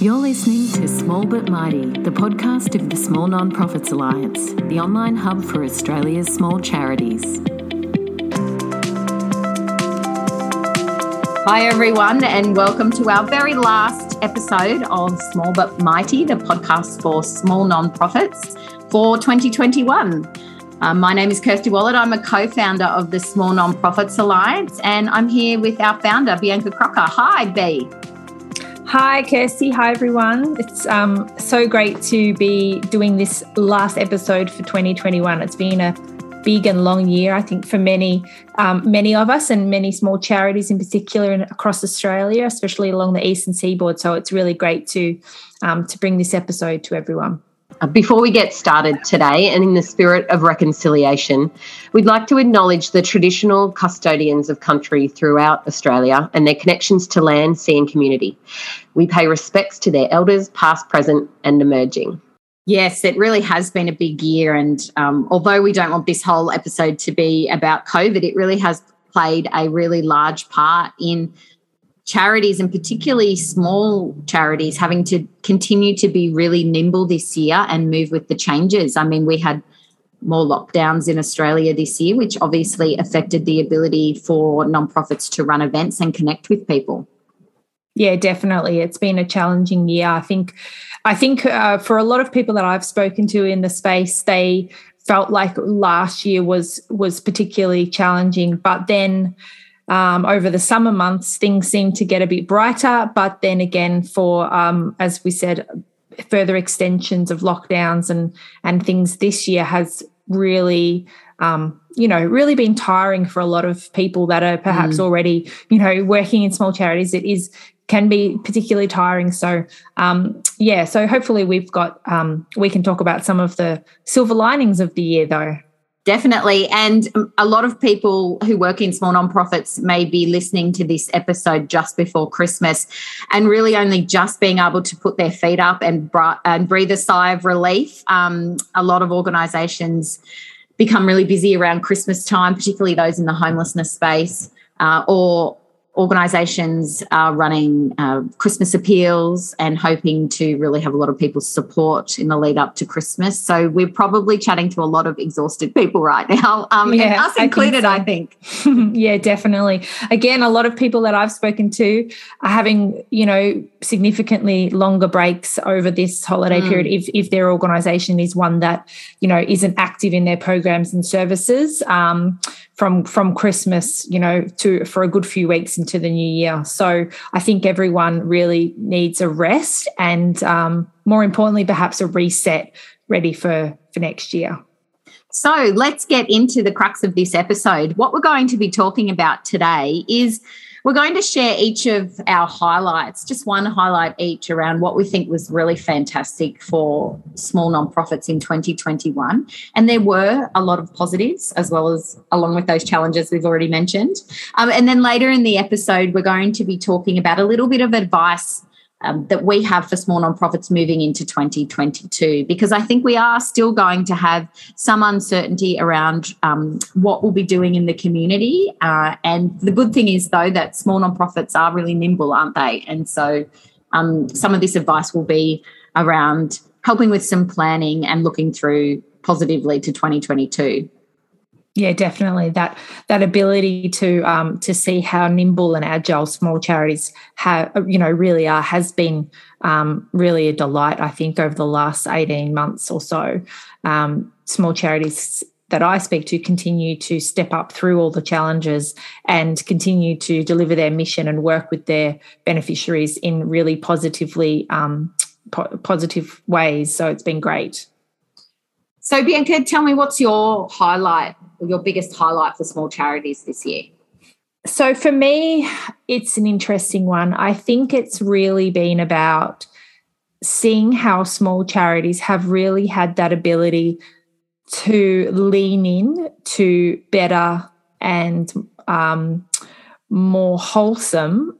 You're listening to Small But Mighty, the podcast of the Small Non-Profits Alliance, the online hub for Australia's small charities. Hi, everyone, and welcome to our very last episode of Small But Mighty, the podcast for small non-profits for 2021. Um, my name is Kirsty Wallet. I'm a co founder of the Small Non-Profits Alliance, and I'm here with our founder, Bianca Crocker. Hi, B. Hi, Kirsty. Hi, everyone. It's um, so great to be doing this last episode for 2021. It's been a big and long year, I think, for many, um, many of us and many small charities in particular in, across Australia, especially along the eastern seaboard. So it's really great to um, to bring this episode to everyone. Before we get started today, and in the spirit of reconciliation, we'd like to acknowledge the traditional custodians of country throughout Australia and their connections to land, sea, and community. We pay respects to their elders, past, present, and emerging. Yes, it really has been a big year. And um, although we don't want this whole episode to be about COVID, it really has played a really large part in charities and particularly small charities having to continue to be really nimble this year and move with the changes. I mean, we had more lockdowns in Australia this year, which obviously affected the ability for nonprofits to run events and connect with people. Yeah, definitely. It's been a challenging year. I think, I think uh, for a lot of people that I've spoken to in the space, they felt like last year was was particularly challenging. But then um, over the summer months, things seem to get a bit brighter. But then again, for um, as we said, further extensions of lockdowns and and things this year has really um, you know really been tiring for a lot of people that are perhaps mm. already you know working in small charities it is can be particularly tiring so um, yeah so hopefully we've got um, we can talk about some of the silver linings of the year though Definitely. And a lot of people who work in small nonprofits may be listening to this episode just before Christmas and really only just being able to put their feet up and, and breathe a sigh of relief. Um, a lot of organizations become really busy around Christmas time, particularly those in the homelessness space uh, or organisations are running uh, Christmas appeals and hoping to really have a lot of people's support in the lead up to Christmas. So we're probably chatting to a lot of exhausted people right now, um, yeah, us included, I think. So. I think. yeah, definitely. Again, a lot of people that I've spoken to are having, you know, significantly longer breaks over this holiday mm. period if, if their organisation is one that, you know, isn't active in their programs and services. Um, from from Christmas, you know, to for a good few weeks into the new year. So I think everyone really needs a rest and, um, more importantly, perhaps a reset, ready for for next year. So let's get into the crux of this episode. What we're going to be talking about today is we're going to share each of our highlights, just one highlight each around what we think was really fantastic for small nonprofits in 2021. And there were a lot of positives, as well as along with those challenges we've already mentioned. Um, and then later in the episode, we're going to be talking about a little bit of advice um, that we have for small nonprofits moving into 2022 because I think we are still going to have some uncertainty around um, what we'll be doing in the community. Uh, and the good thing is, though, that small nonprofits are really nimble, aren't they? And so um, some of this advice will be around helping with some planning and looking through positively to 2022. Yeah, definitely that that ability to um, to see how nimble and agile small charities have you know really are has been um, really a delight. I think over the last eighteen months or so, um, small charities that I speak to continue to step up through all the challenges and continue to deliver their mission and work with their beneficiaries in really positively um, po- positive ways. So it's been great. So Bianca, tell me what's your highlight your biggest highlight for small charities this year? So for me, it's an interesting one. I think it's really been about seeing how small charities have really had that ability to lean in to better and um, more wholesome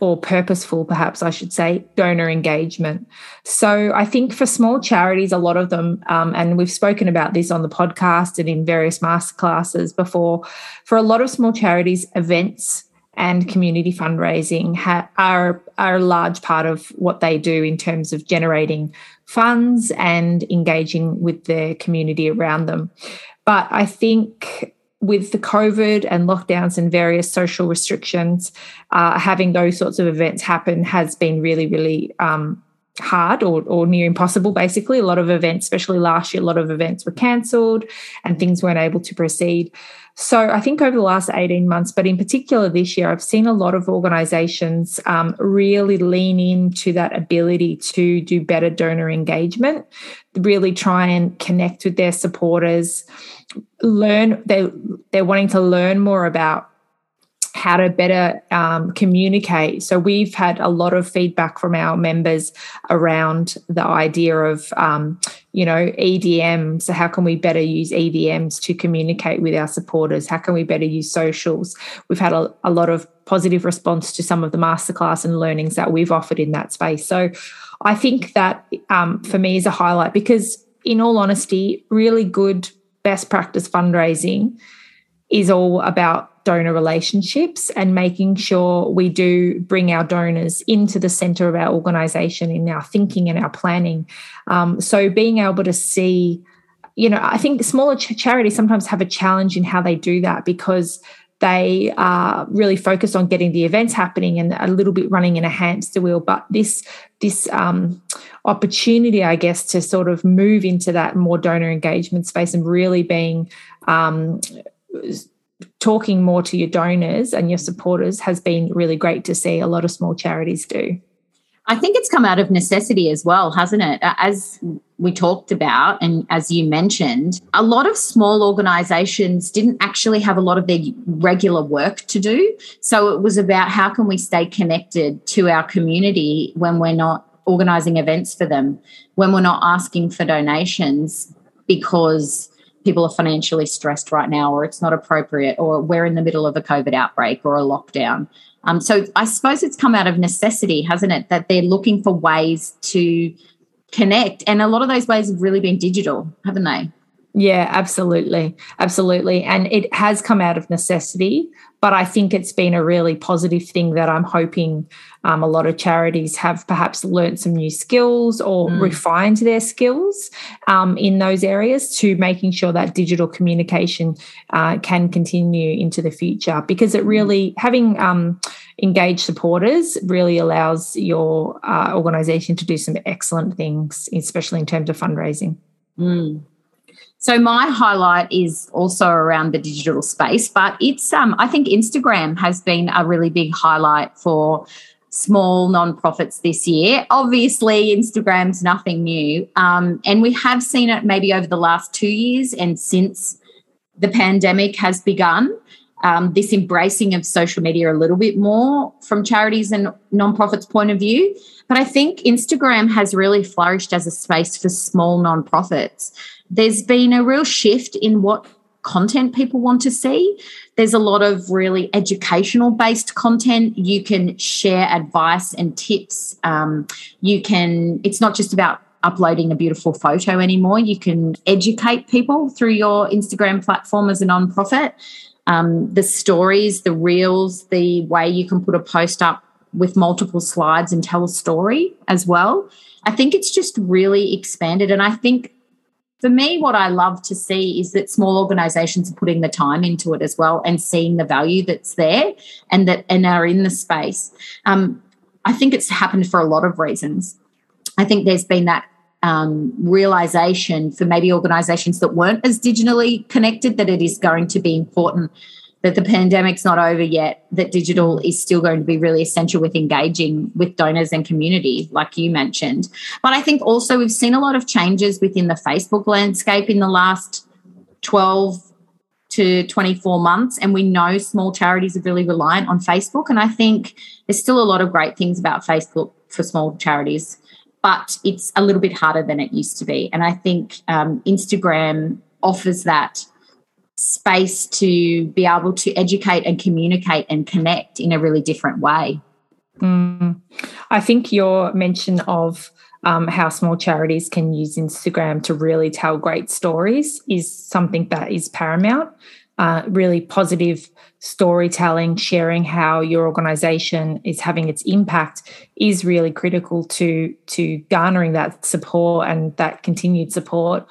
or purposeful, perhaps I should say, donor engagement. So I think for small charities, a lot of them, um, and we've spoken about this on the podcast and in various masterclasses before, for a lot of small charities, events and community fundraising ha- are are a large part of what they do in terms of generating funds and engaging with the community around them. But I think with the COVID and lockdowns and various social restrictions, uh, having those sorts of events happen has been really, really um, hard or, or near impossible basically. A lot of events especially last year a lot of events were cancelled and things weren't able to proceed. So i think over the last 18 months but in particular this year i've seen a lot of organizations um, really lean into that ability to do better donor engagement really try and connect with their supporters learn they they're wanting to learn more about how to better um, communicate. So we've had a lot of feedback from our members around the idea of, um, you know, EDM. So how can we better use EDMs to communicate with our supporters? How can we better use socials? We've had a, a lot of positive response to some of the masterclass and learnings that we've offered in that space. So I think that um, for me is a highlight because, in all honesty, really good best practice fundraising is all about donor relationships and making sure we do bring our donors into the center of our organization in our thinking and our planning. Um, so being able to see, you know, I think smaller ch- charities sometimes have a challenge in how they do that because they are really focused on getting the events happening and a little bit running in a hamster wheel. But this this um, opportunity, I guess, to sort of move into that more donor engagement space and really being um, talking more to your donors and your supporters has been really great to see a lot of small charities do. I think it's come out of necessity as well, hasn't it? As we talked about, and as you mentioned, a lot of small organizations didn't actually have a lot of their regular work to do. So it was about how can we stay connected to our community when we're not organizing events for them, when we're not asking for donations because people are financially stressed right now, or it's not appropriate, or we're in the middle of a COVID outbreak or a lockdown. Um, so I suppose it's come out of necessity, hasn't it? That they're looking for ways to connect. And a lot of those ways have really been digital, haven't they? Yeah, absolutely. Absolutely. And it has come out of necessity, but I think it's been a really positive thing that I'm hoping um, a lot of charities have perhaps learned some new skills or mm. refined their skills um, in those areas to making sure that digital communication uh, can continue into the future because it really, having um, engaged supporters really allows your uh, organization to do some excellent things, especially in terms of fundraising. Mm. So my highlight is also around the digital space, but it's um I think Instagram has been a really big highlight for small nonprofits this year. Obviously, Instagram's nothing new, um, and we have seen it maybe over the last two years and since the pandemic has begun. Um, this embracing of social media a little bit more from charities and nonprofits' point of view. But I think Instagram has really flourished as a space for small nonprofits there's been a real shift in what content people want to see. There's a lot of really educational based content. You can share advice and tips. Um, you can, it's not just about uploading a beautiful photo anymore. You can educate people through your Instagram platform as a nonprofit. Um, the stories, the reels, the way you can put a post up with multiple slides and tell a story as well. I think it's just really expanded. And I think for me, what I love to see is that small organizations are putting the time into it as well and seeing the value that's there and that and are in the space. Um, I think it's happened for a lot of reasons. I think there's been that um, realization for maybe organizations that weren't as digitally connected that it is going to be important that the pandemic's not over yet, that digital is still going to be really essential with engaging with donors and community, like you mentioned. But I think also we've seen a lot of changes within the Facebook landscape in the last 12 to 24 months. And we know small charities are really reliant on Facebook. And I think there's still a lot of great things about Facebook for small charities, but it's a little bit harder than it used to be. And I think um, Instagram offers that space to be able to educate and communicate and connect in a really different way. Mm. I think your mention of um, how small charities can use Instagram to really tell great stories is something that is paramount. Uh, really positive storytelling, sharing how your organization is having its impact is really critical to to garnering that support and that continued support.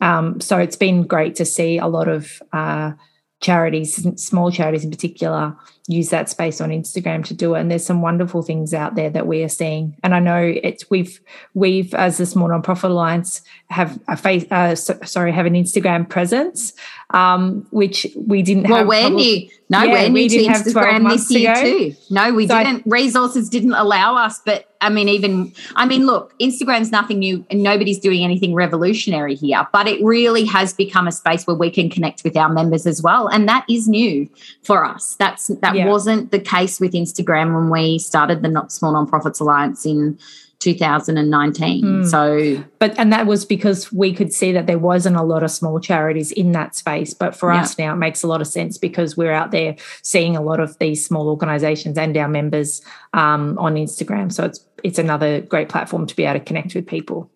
Um, so it's been great to see a lot of uh, charities, small charities in particular, use that space on Instagram to do it. And there's some wonderful things out there that we are seeing. And I know it's we've we've as the Small Nonprofit Alliance have a face uh, so, sorry have an Instagram presence, um, which we didn't well, have. Well, we're new. No, yeah, we're new we to Instagram this year ago. too. No, we so didn't. I, Resources didn't allow us, but I mean, even I mean, look, Instagram's nothing new, and nobody's doing anything revolutionary here. But it really has become a space where we can connect with our members as well, and that is new for us. That's that yeah. wasn't the case with Instagram when we started the Not Small Nonprofits Alliance in 2019. Mm. So, but and that was because we could see that there wasn't a lot of small charities in that space. But for yeah. us now, it makes a lot of sense because we're out there seeing a lot of these small organisations and our members um, on Instagram. So it's it's another great platform to be able to connect with people.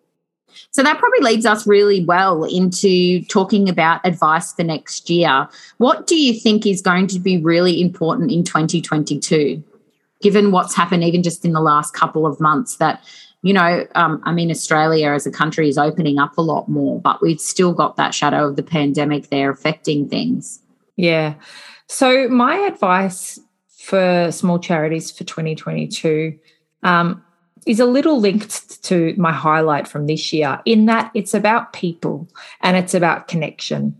So that probably leads us really well into talking about advice for next year. What do you think is going to be really important in 2022? given what's happened even just in the last couple of months that you know um, i mean australia as a country is opening up a lot more but we've still got that shadow of the pandemic there affecting things yeah so my advice for small charities for 2022 um, is a little linked to my highlight from this year in that it's about people and it's about connection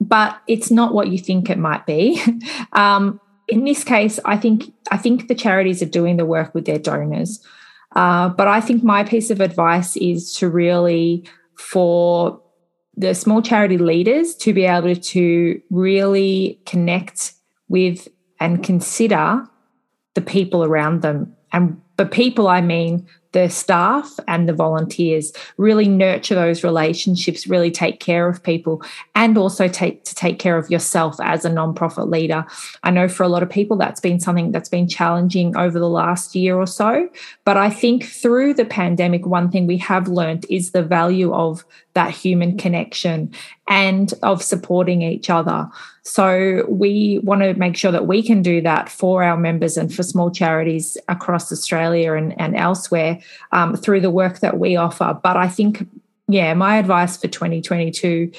but it's not what you think it might be um, in this case, I think I think the charities are doing the work with their donors. Uh, but I think my piece of advice is to really for the small charity leaders to be able to really connect with and consider the people around them. And the people, I mean the staff and the volunteers really nurture those relationships really take care of people and also take to take care of yourself as a nonprofit leader. I know for a lot of people that's been something that's been challenging over the last year or so but i think through the pandemic one thing we have learned is the value of that human connection and of supporting each other so we want to make sure that we can do that for our members and for small charities across Australia and, and elsewhere um, through the work that we offer. But I think, yeah, my advice for 2022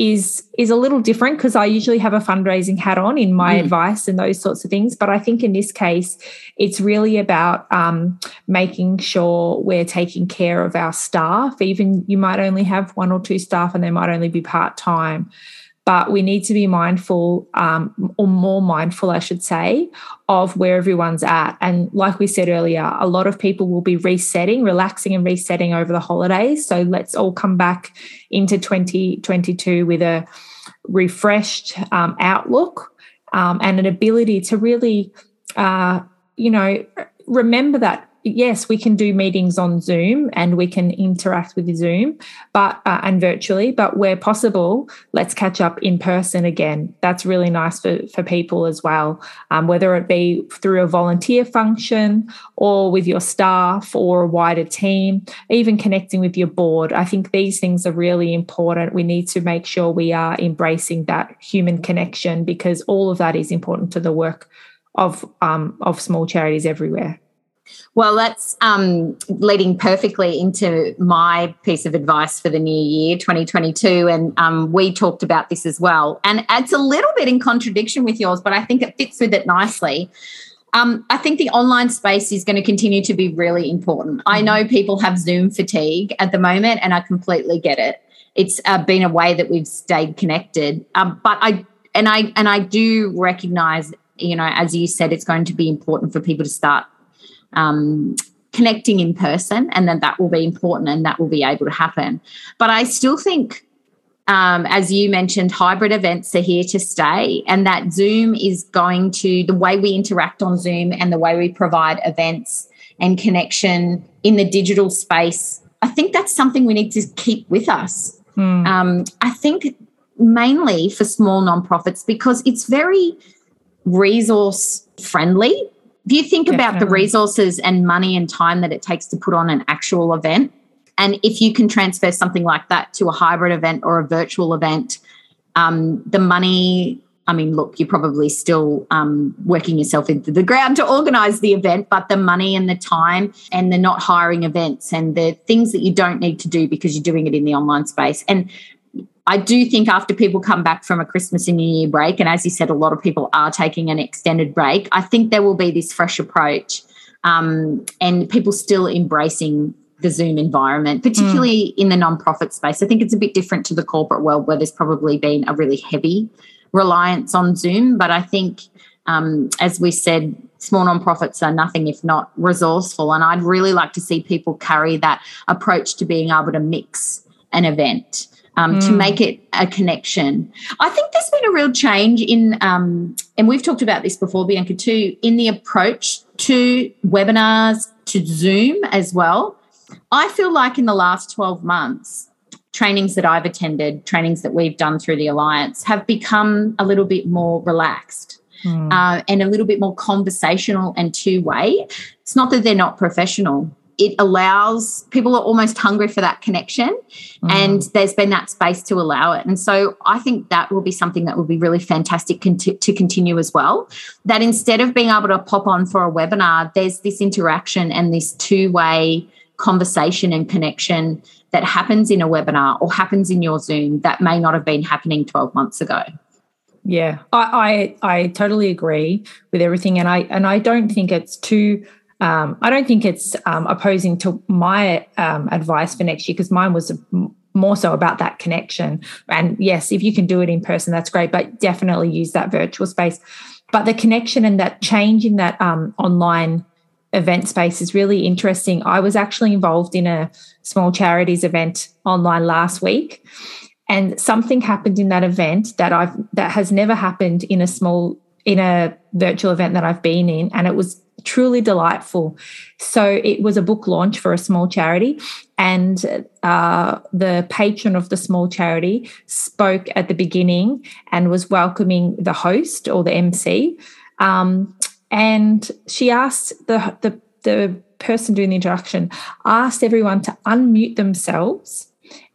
is is a little different because I usually have a fundraising hat on in my mm. advice and those sorts of things. But I think in this case, it's really about um, making sure we're taking care of our staff. Even you might only have one or two staff, and they might only be part time but we need to be mindful, um, or more mindful, I should say, of where everyone's at. And like we said earlier, a lot of people will be resetting, relaxing, and resetting over the holidays. So let's all come back into 2022 with a refreshed um, outlook um, and an ability to really, uh, you know, remember that yes, we can do meetings on Zoom and we can interact with Zoom, but uh, and virtually. But where possible, let's catch up in person again. That's really nice for for people as well. Um, whether it be through a volunteer function or with your staff or a wider team, even connecting with your board. I think these things are really important. We need to make sure we are embracing that human connection because all of that is important to the work of um, of small charities everywhere. Well, that's um, leading perfectly into my piece of advice for the new year, 2022. And um, we talked about this as well. And it's a little bit in contradiction with yours, but I think it fits with it nicely. Um, I think the online space is going to continue to be really important. I mm-hmm. know people have Zoom fatigue at the moment, and I completely get it. It's uh, been a way that we've stayed connected, um, but I and I and I do recognize, you know, as you said, it's going to be important for people to start um, connecting in person, and then that will be important and that will be able to happen. But I still think, um, as you mentioned, hybrid events are here to stay, and that Zoom is going to the way we interact on Zoom and the way we provide events and connection in the digital space. I think that's something we need to keep with us. Hmm. Um, I think mainly for small nonprofits because it's very resource friendly if you think Definitely. about the resources and money and time that it takes to put on an actual event, and if you can transfer something like that to a hybrid event or a virtual event, Um, the money I mean, look, you're probably still um, working yourself into the ground to organize the event, but the money and the time and the not hiring events and the things that you don't need to do because you're doing it in the online space. And I do think after people come back from a Christmas and New Year break, and as you said, a lot of people are taking an extended break, I think there will be this fresh approach um, and people still embracing the Zoom environment, particularly mm. in the nonprofit space. I think it's a bit different to the corporate world where there's probably been a really heavy reliance on Zoom. But I think, um, as we said, small nonprofits are nothing if not resourceful. And I'd really like to see people carry that approach to being able to mix an event. Um, mm. To make it a connection, I think there's been a real change in, um, and we've talked about this before, Bianca, too, in the approach to webinars, to Zoom as well. I feel like in the last 12 months, trainings that I've attended, trainings that we've done through the Alliance, have become a little bit more relaxed mm. uh, and a little bit more conversational and two way. It's not that they're not professional. It allows people are almost hungry for that connection, mm. and there's been that space to allow it. And so I think that will be something that will be really fantastic to continue as well. That instead of being able to pop on for a webinar, there's this interaction and this two way conversation and connection that happens in a webinar or happens in your Zoom that may not have been happening 12 months ago. Yeah, I, I, I totally agree with everything, and I and I don't think it's too. Um, I don't think it's um, opposing to my um, advice for next year because mine was more so about that connection. And yes, if you can do it in person, that's great, but definitely use that virtual space. But the connection and that change in that um, online event space is really interesting. I was actually involved in a small charities event online last week and something happened in that event that I've that has never happened in a small in a virtual event that I've been in and it was truly delightful. So it was a book launch for a small charity and uh, the patron of the small charity spoke at the beginning and was welcoming the host or the MC. Um, and she asked the, the, the person doing the introduction asked everyone to unmute themselves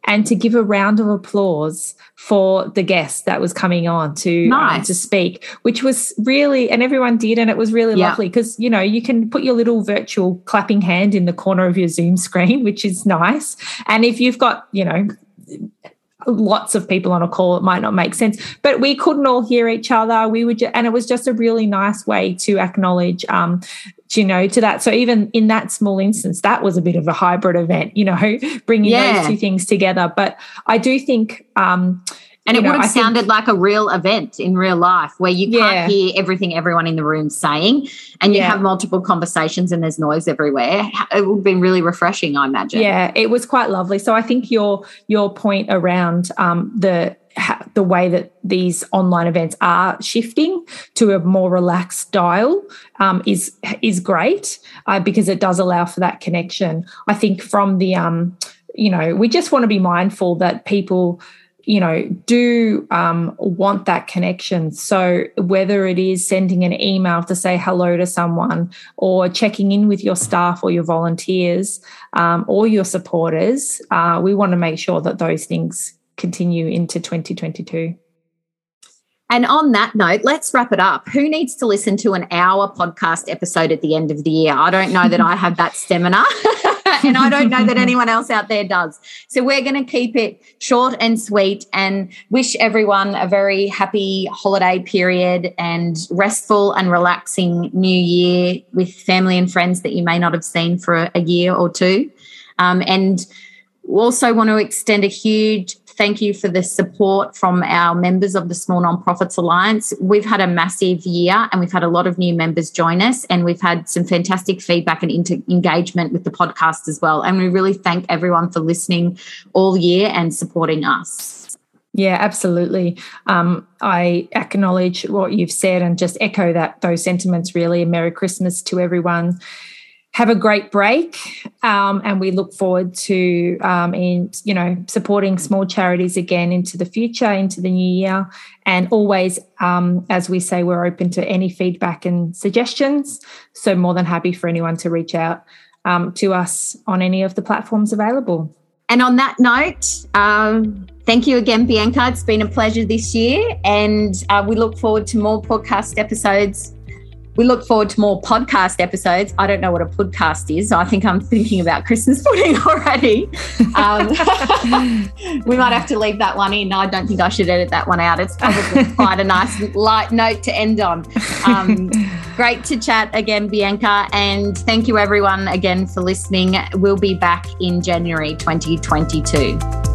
and to give a round of applause for the guest that was coming on to nice. um, to speak, which was really and everyone did, and it was really yeah. lovely because you know you can put your little virtual clapping hand in the corner of your Zoom screen, which is nice, and if you've got you know lots of people on a call, it might not make sense. But we couldn't all hear each other. We would, ju- and it was just a really nice way to acknowledge, um, you know, to that. So even in that small instance, that was a bit of a hybrid event, you know, bringing yeah. those two things together. But I do think, um, and it know, would have I sounded think, like a real event in real life where you can't yeah. hear everything everyone in the room saying and you yeah. have multiple conversations and there's noise everywhere. It would have been really refreshing, I imagine. Yeah, it was quite lovely. So I think your your point around um, the the way that these online events are shifting to a more relaxed dial um, is is great uh, because it does allow for that connection. I think from the um, you know we just want to be mindful that people you know, do um, want that connection. So, whether it is sending an email to say hello to someone, or checking in with your staff or your volunteers um, or your supporters, uh, we want to make sure that those things continue into 2022. And on that note, let's wrap it up. Who needs to listen to an hour podcast episode at the end of the year? I don't know that I have that stamina. and I don't know that anyone else out there does. So we're going to keep it short and sweet and wish everyone a very happy holiday period and restful and relaxing new year with family and friends that you may not have seen for a year or two. Um, and also want to extend a huge thank you for the support from our members of the Small Nonprofits Alliance. We've had a massive year and we've had a lot of new members join us, and we've had some fantastic feedback and inter- engagement with the podcast as well. And we really thank everyone for listening all year and supporting us. Yeah, absolutely. Um, I acknowledge what you've said and just echo that those sentiments. Really, Merry Christmas to everyone have a great break um, and we look forward to um, in you know supporting small charities again into the future into the new year. And always um, as we say we're open to any feedback and suggestions. So more than happy for anyone to reach out um, to us on any of the platforms available. And on that note, um, thank you again, Bianca. It's been a pleasure this year, and uh, we look forward to more podcast episodes we look forward to more podcast episodes. I don't know what a podcast is. I think I'm thinking about Christmas pudding already. Um, we might have to leave that one in. I don't think I should edit that one out. It's probably quite a nice light note to end on. Um, great to chat again, Bianca. And thank you, everyone, again for listening. We'll be back in January 2022.